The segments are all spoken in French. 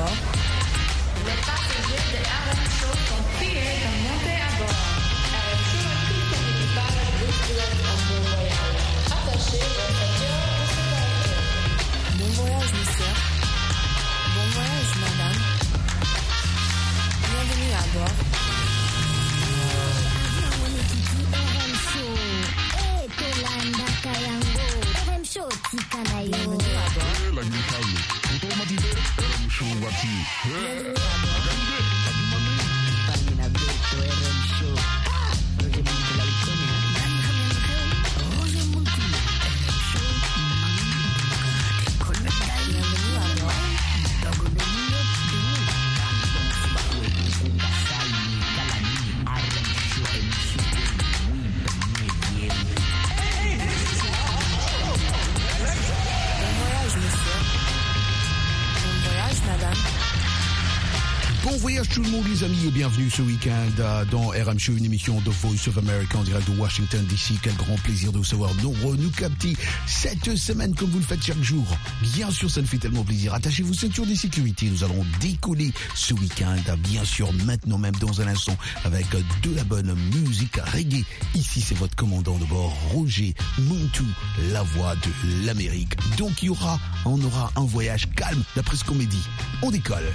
bord. Yeah. Monde les amis et bienvenue ce week-end dans RM Show, une émission de Voice of America en direct de Washington DC. Quel grand plaisir de vous savoir nombreux nous capter cette semaine comme vous le faites chaque jour. Bien sûr, ça nous fait tellement plaisir. Attachez vos ceintures de sécurité. Nous allons décoller ce week-end, bien sûr, maintenant même dans un instant avec de la bonne musique reggae. Ici, c'est votre commandant de bord, Roger Montou, la voix de l'Amérique. Donc, il y aura, on aura un voyage calme d'après ce qu'on m'a dit. On décolle.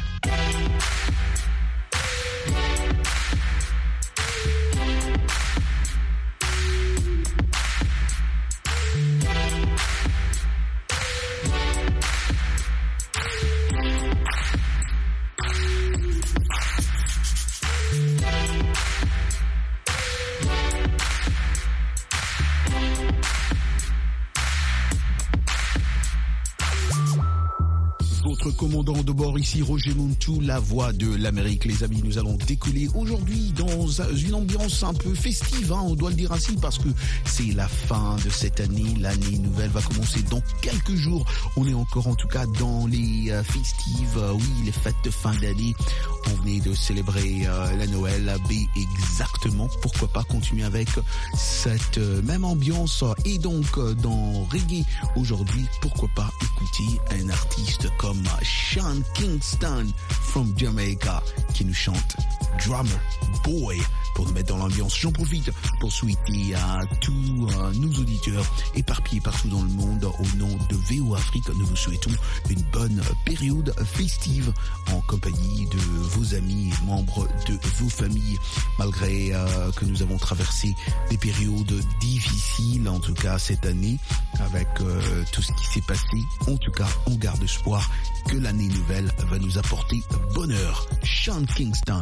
Votre commandant de ici, Roger Montou, la voix de l'Amérique. Les amis, nous allons décoller aujourd'hui dans un- une ambiance un peu festive, hein, on doit le dire ainsi, parce que c'est la fin de cette année. L'année nouvelle va commencer dans quelques jours. On est encore en tout cas dans les euh, festives, euh, oui, les fêtes fin d'année. On venait de célébrer euh, la Noël B exactement. Pourquoi pas continuer avec cette même ambiance et donc dans reggae aujourd'hui, pourquoi pas écouter un artiste comme Sean Kingston from Jamaica qui nous chante Drummer Boy pour nous mettre dans l'ambiance. J'en profite pour souhaiter à tous nos auditeurs éparpillés partout dans le monde au nom de VO Afrique. Nous vous souhaitons une bonne période festive en compagnie de vos amis et membres de vos familles malgré euh, que nous avons traversé des périodes difficiles en tout cas cette année avec euh, tout ce qui s'est passé. En tout cas, on garde espoir que l'année nouvelle va nous apporter bonheur. Sean Kingston.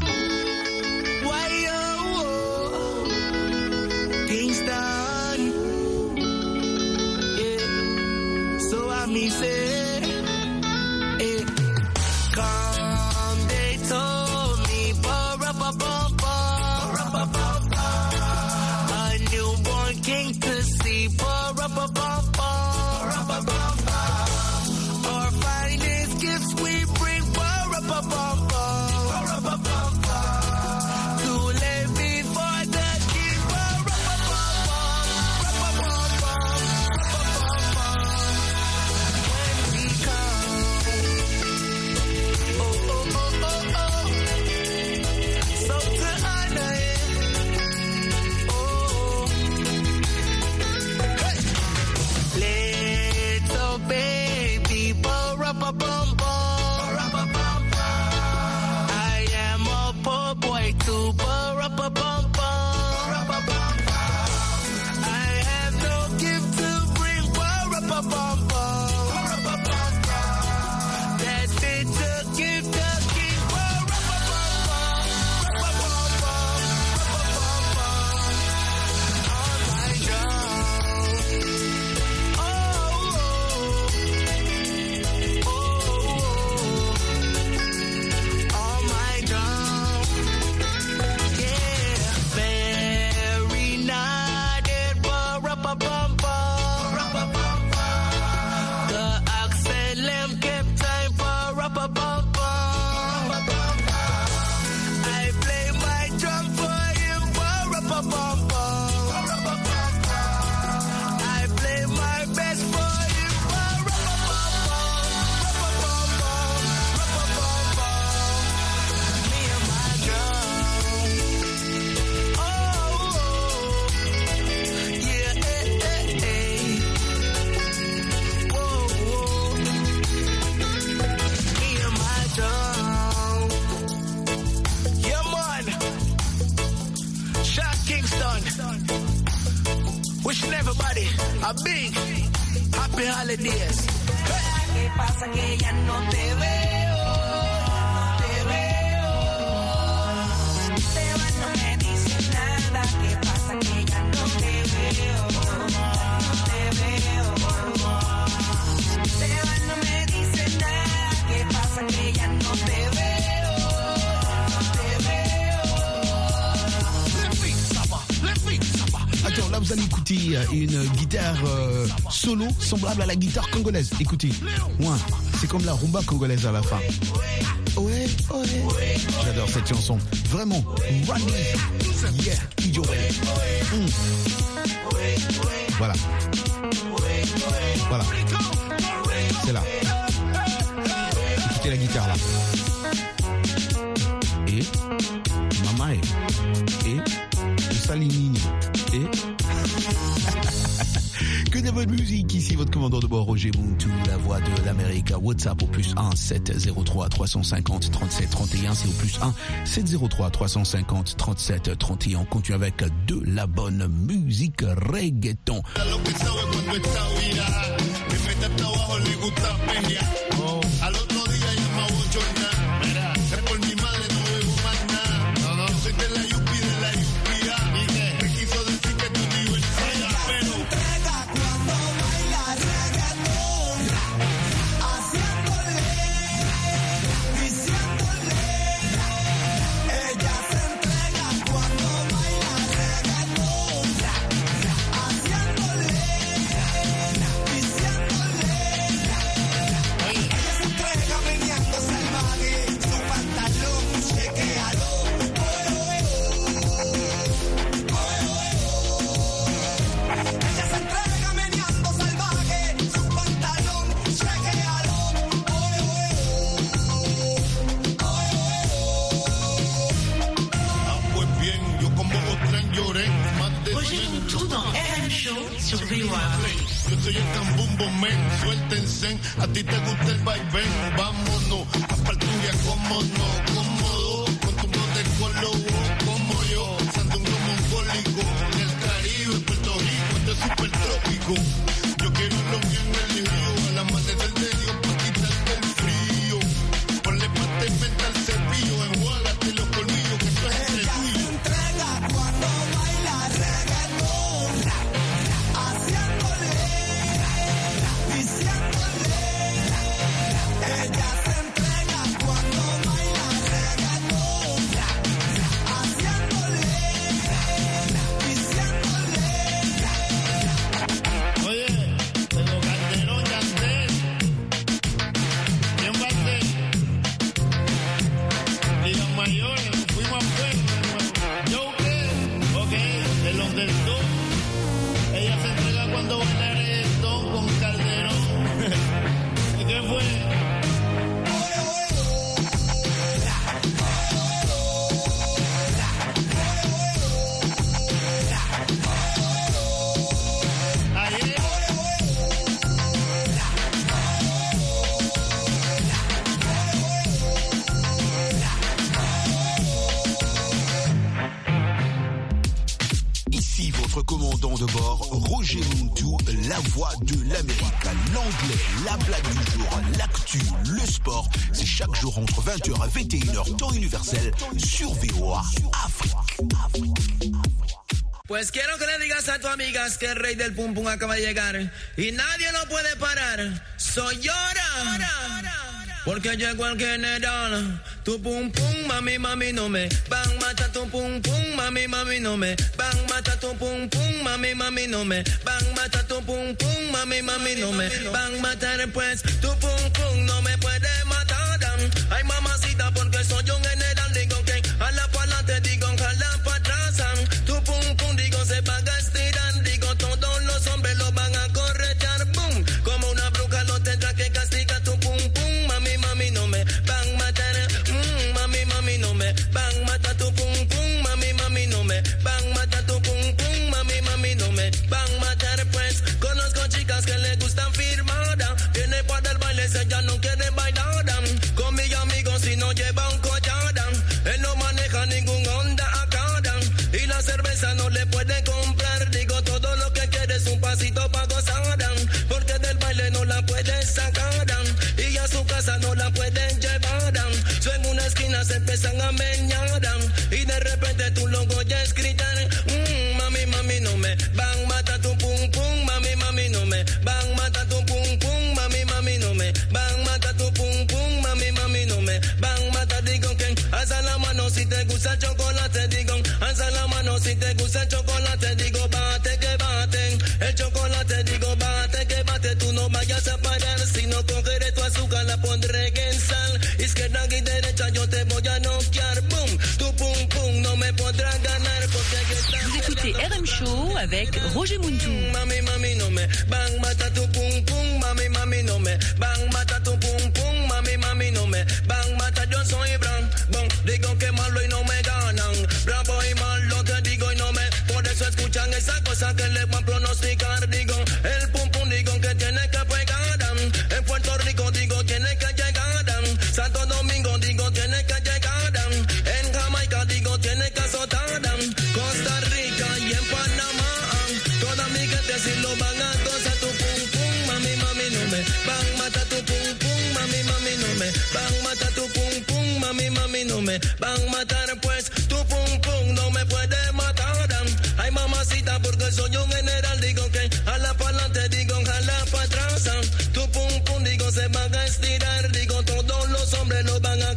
Happy holidays. ¿Qué pasa que ya no te veo? Vous allez écouter euh, une guitare euh, solo semblable à la guitare congolaise. Écoutez, ouais, c'est comme la rumba congolaise à la fin. Ouais, ouais. J'adore cette chanson. Vraiment. Yeah, Ijo. Mm. Voilà. Voilà. C'est là. Écoutez la guitare là. Et Mama et et de bonne musique. Ici votre commandant de bord Roger Muntu la voix de l'Amérique. WhatsApp au plus 1 703 350 37 31 c'est au plus 1 703 350 37 31 on continue avec de la bonne musique reggaeton soy el cambumbo men, suéltense, a ti te l'anglais, la blague du jour, l'actu, le sport. C'est chaque jour entre 20h et 21h, temps universel, sur VOA Afrique. Pues quiero que le digas a tu amigas que el rey del pum pum acaba de llegar y nadie lo puede parar. Soy llora. Porque llegó el general. Tu pum pum, mami, mami, no me van mata tu pum pum, mami, mami, no me van mata tu pum pum, mami, mami, no me van mata tu pum pum, mami, mami, no me van matar pues tu pum pum no me puede matar. Ay mamacita Van a matar pues, conozco chicas que le gustan firmada. Ah. Viene para el baile, se ya no quiere bailar. Ah. Con mi amigo si no lleva un collar. Ah. Él no maneja ningún Honda Accord. Y la cerveza no le puede comprar. Digo, todo lo que quiere es un pasito para gozar. Porque del baile no la pueden sacar. Y a su casa no la pueden llevar. So en una esquina se empiezan a meñar. Y de repente tú lo oyes gritar. Alza la mano si te gusta el chocolate, digo, alza la mano si te gusta el chocolate, digo, bate que bate, el chocolate, digo, bate que bate, tú no vayas a parar, si no cogeré tu azúcar, la pondré en sal, izquierda y derecha yo te voy a noquear, boom, tu pum pum, no me podrás ganar, porque Vous écoutez RM Show avec Roger Muntou. Mami, mami, no me van mata tu pum pum, mami, mami, no me van mata tu pum pum, esa cosa que le van banga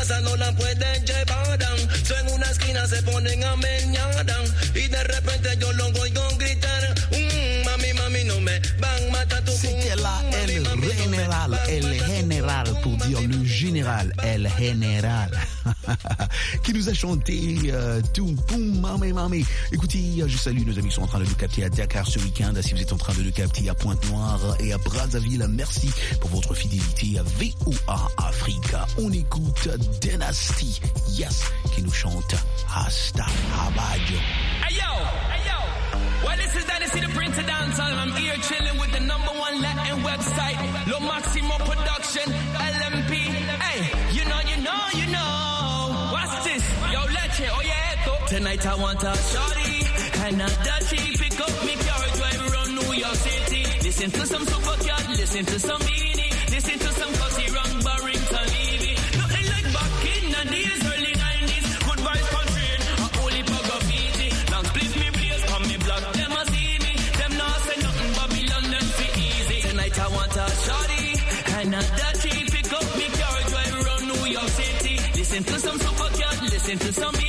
casa no la puede llevar, so en una esquina se ponen a meñar, y de repente yo lo oigo gritar, "Mm, mami, mami, no me van mata tu C'était là El Général, El Général, pour dire le général, El Général, qui nous a chanté euh, Toum Poum Mamé Mamé. Écoutez, euh, je salue nos amis qui sont en train de nous capter à Dakar ce week-end. Si vous êtes en train de nous capter à Pointe-Noire et à Brazzaville, merci pour votre fidélité à VOA Africa. On écoute Dynasty, yes, qui nous chante Hasta yo. Well, this is Dynasty the of Dancehall. I'm here chilling with the number one Latin website, Lo Maximo Production, LMP. Tonight I want a shorty and a dirty. Pick up me car, drive around New York City. Listen to some Supercat, listen to some Beanie, listen to some Cutty Run, Barrington Levy. Nothing like back in the days, early 90s. Good vibes country, a holy bug of easy. Long split me blaze, come me blood, them a see me. Them not say nothing, Babylon, them fi easy. Tonight I want a shorty and a dirty. Pick up me car, drive around New York City. Listen to some Supercat, listen to some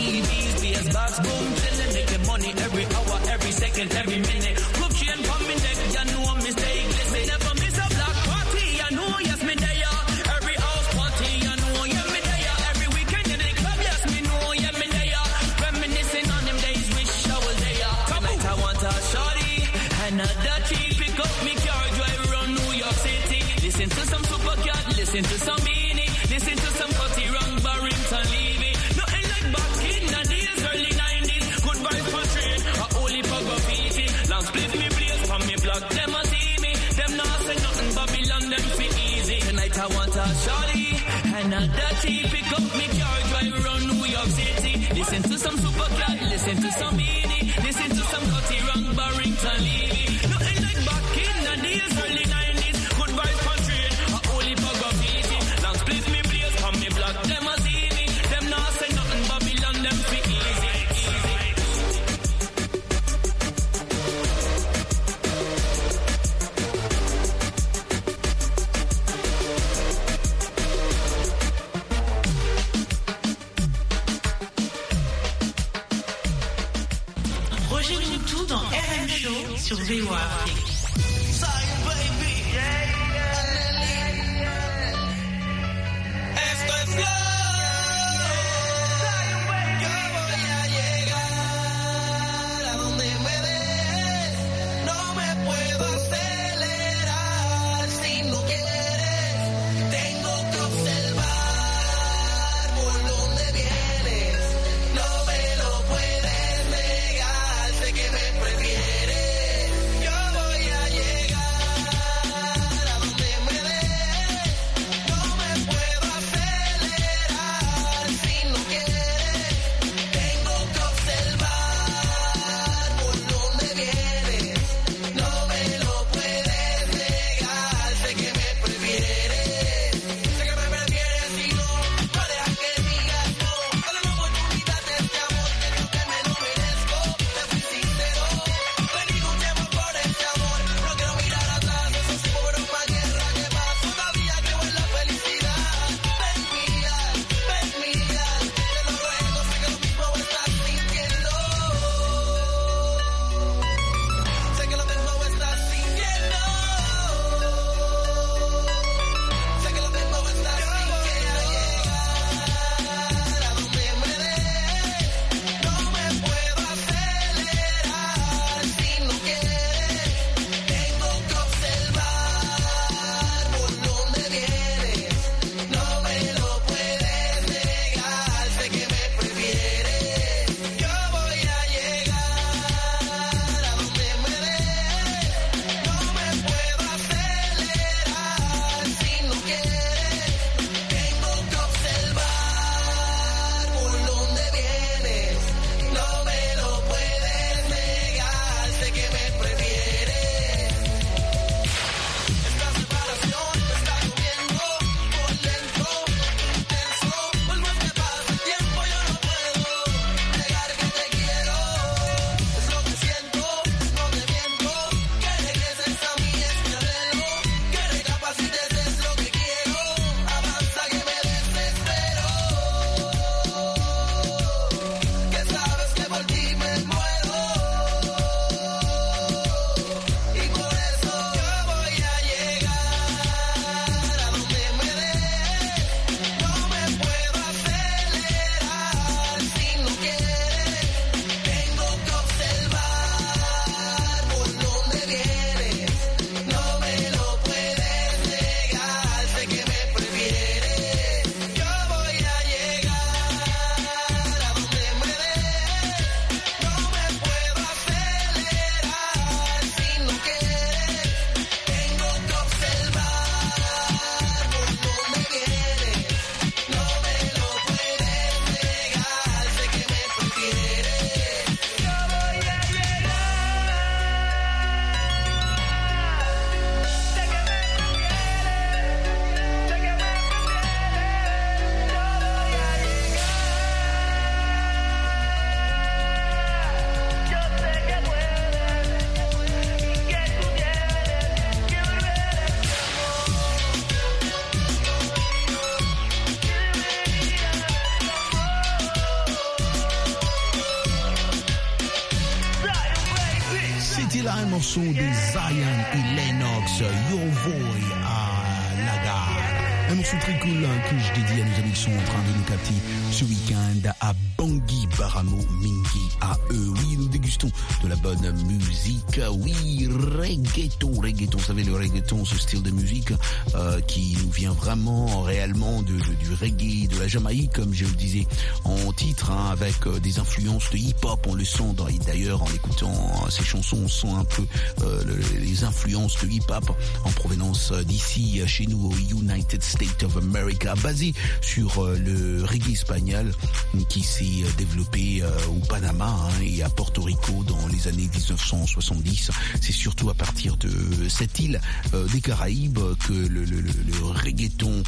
EVs, BS box boom, chillin', making money every hour, every second, every minute. Club chain from me neck, you know I'm mistakeless. Me never miss a black party, I know yes me there. Every house party, I know yeah me there. Every weekend in the club, yes me know yeah me there. Reminiscing on them days, wish I was there. Tonight I want a shorty and a. Pick up me car, drive around New York City. Listen to some Supercat, listen to some morceau de Zion et Lennox, Your Boy à la gare. Un morceau très cool hein, que je dédie à nos amis qui sont en train de nous capter ce week-end à Tanguy Baramo Mingi. À oui, nous dégustons de la bonne musique. Ah, oui, reggaeton, reggaeton. Vous savez, le reggaeton, ce style de musique euh, qui nous vient vraiment, réellement de, du reggae, de la Jamaïque, comme je le disais en titre, hein, avec euh, des influences de hip-hop. On le sent et d'ailleurs, en écoutant ces chansons, on sent un peu les influences de hip-hop en provenance d'ici, chez nous, au United States of America, basé sur le reggae espagnol qui s'est euh, développé euh, au Panama hein, et à Porto Rico dans les années 1970. C'est surtout à partir de cette île euh, des Caraïbes que le, reggaeton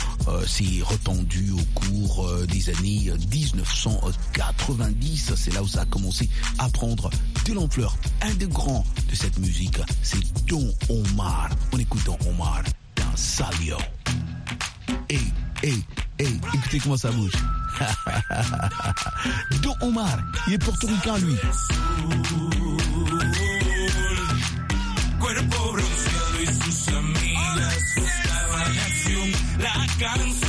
s'est répandu au cours des années 1990. C'est là où ça a commencé à prendre de l'ampleur. Un des grands de cette musique, c'est Don Omar. On écoute Don Omar dans Salio. Hey, hey, hey, écoutez comment ça bouge. Don Omar, il est portoricain lui. Y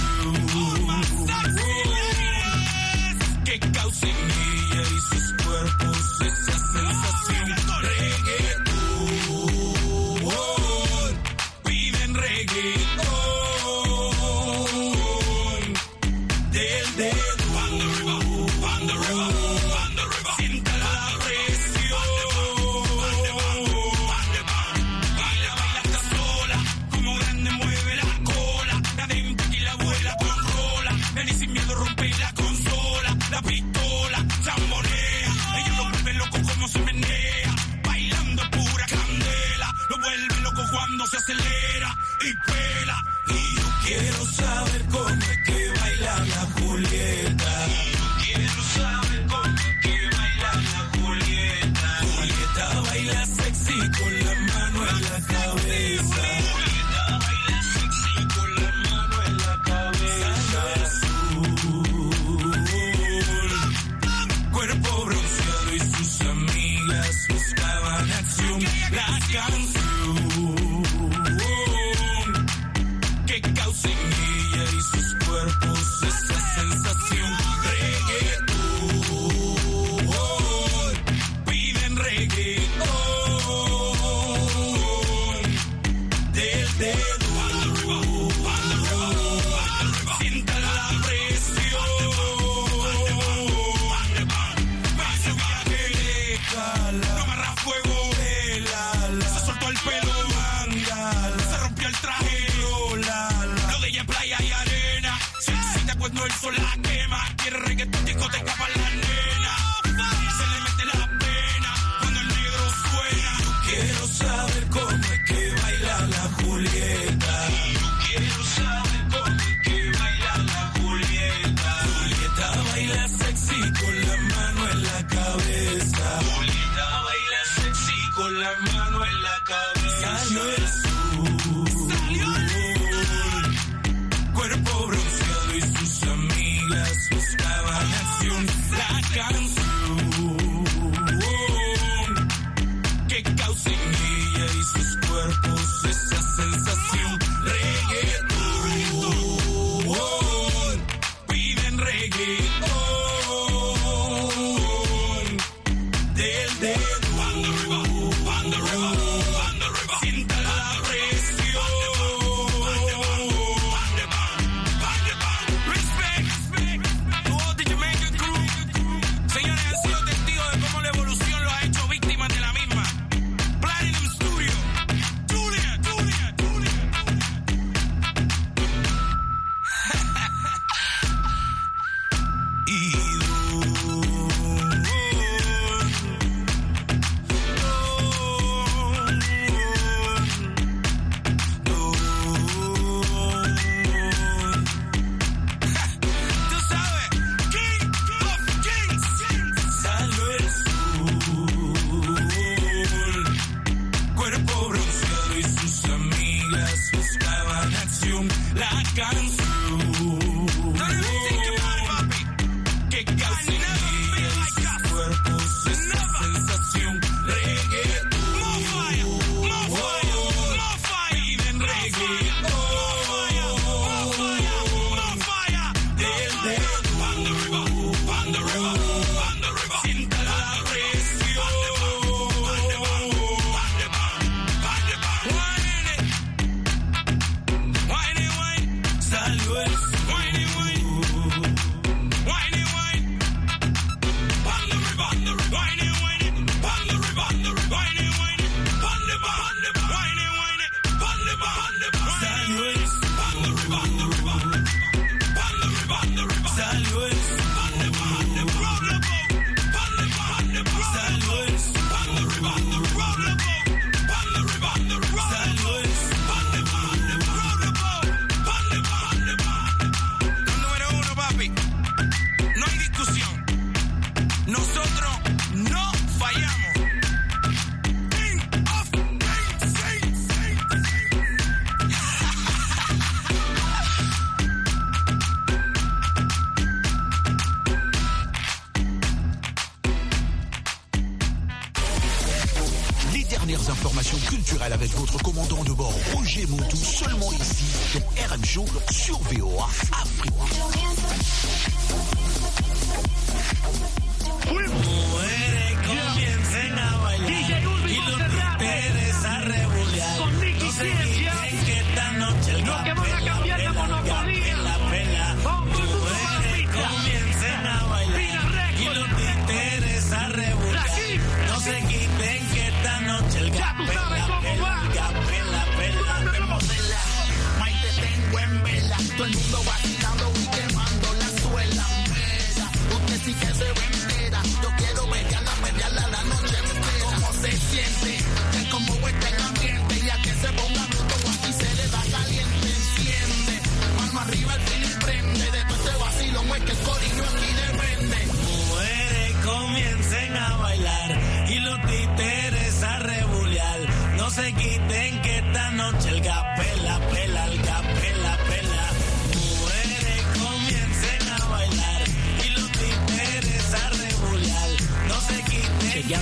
dernières informations culturelles avec votre commandant de bord Roger Moutou, seulement ici, dans RM Show, sur VOA Afrique.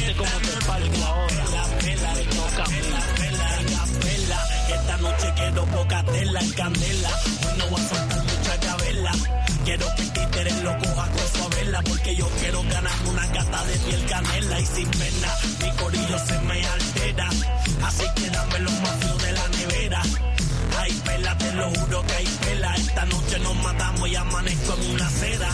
Fíjate cómo te palco. La vela y toca vela, vela vela. Esta noche quiero poca tela y candela. Hoy no va a soltar mucha cabela. Quiero que títeres lo coja con su vela. Porque yo quiero ganar una gata de piel canela. Y sin pena, mi corillo se me altera. Así que dame los mafios de la nevera. Ay, vela, te lo juro que hay vela. Esta noche nos matamos y amanezco en una seda.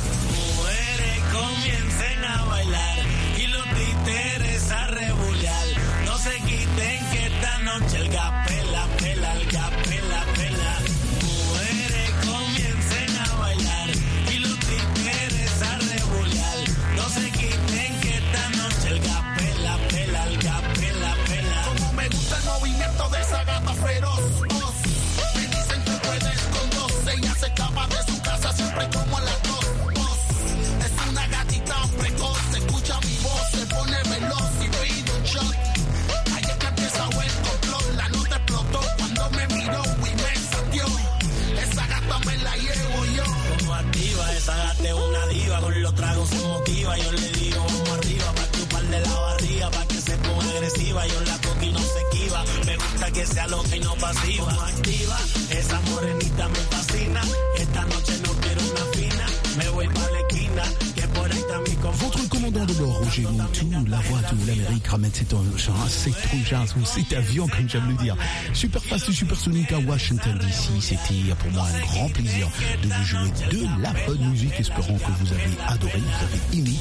Airlines ou cet avion, comme j'aime le dire. Super Fast et Supersonic à Washington DC. C'était euh, pour moi un grand plaisir de vous jouer de la bonne musique. Espérons que vous avez adoré, vous avez aimé.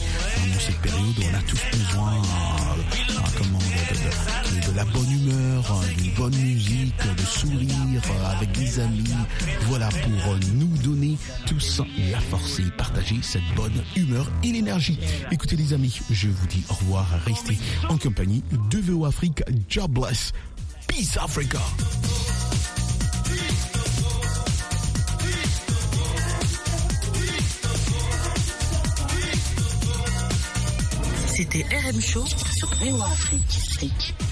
Dans cette période, où on a tous besoin euh, euh, de, de, la bonne humeur, d'une bonne musique, de sourire avec des amis. Voilà pour nous donner tous la force et partager cette bonne humeur et l'énergie. Écoutez les amis, je vous dis au revoir. Restez en compagnie de VO Afrique. God bless. Peace, Africa. C'était RM Show sur Réo Afrique.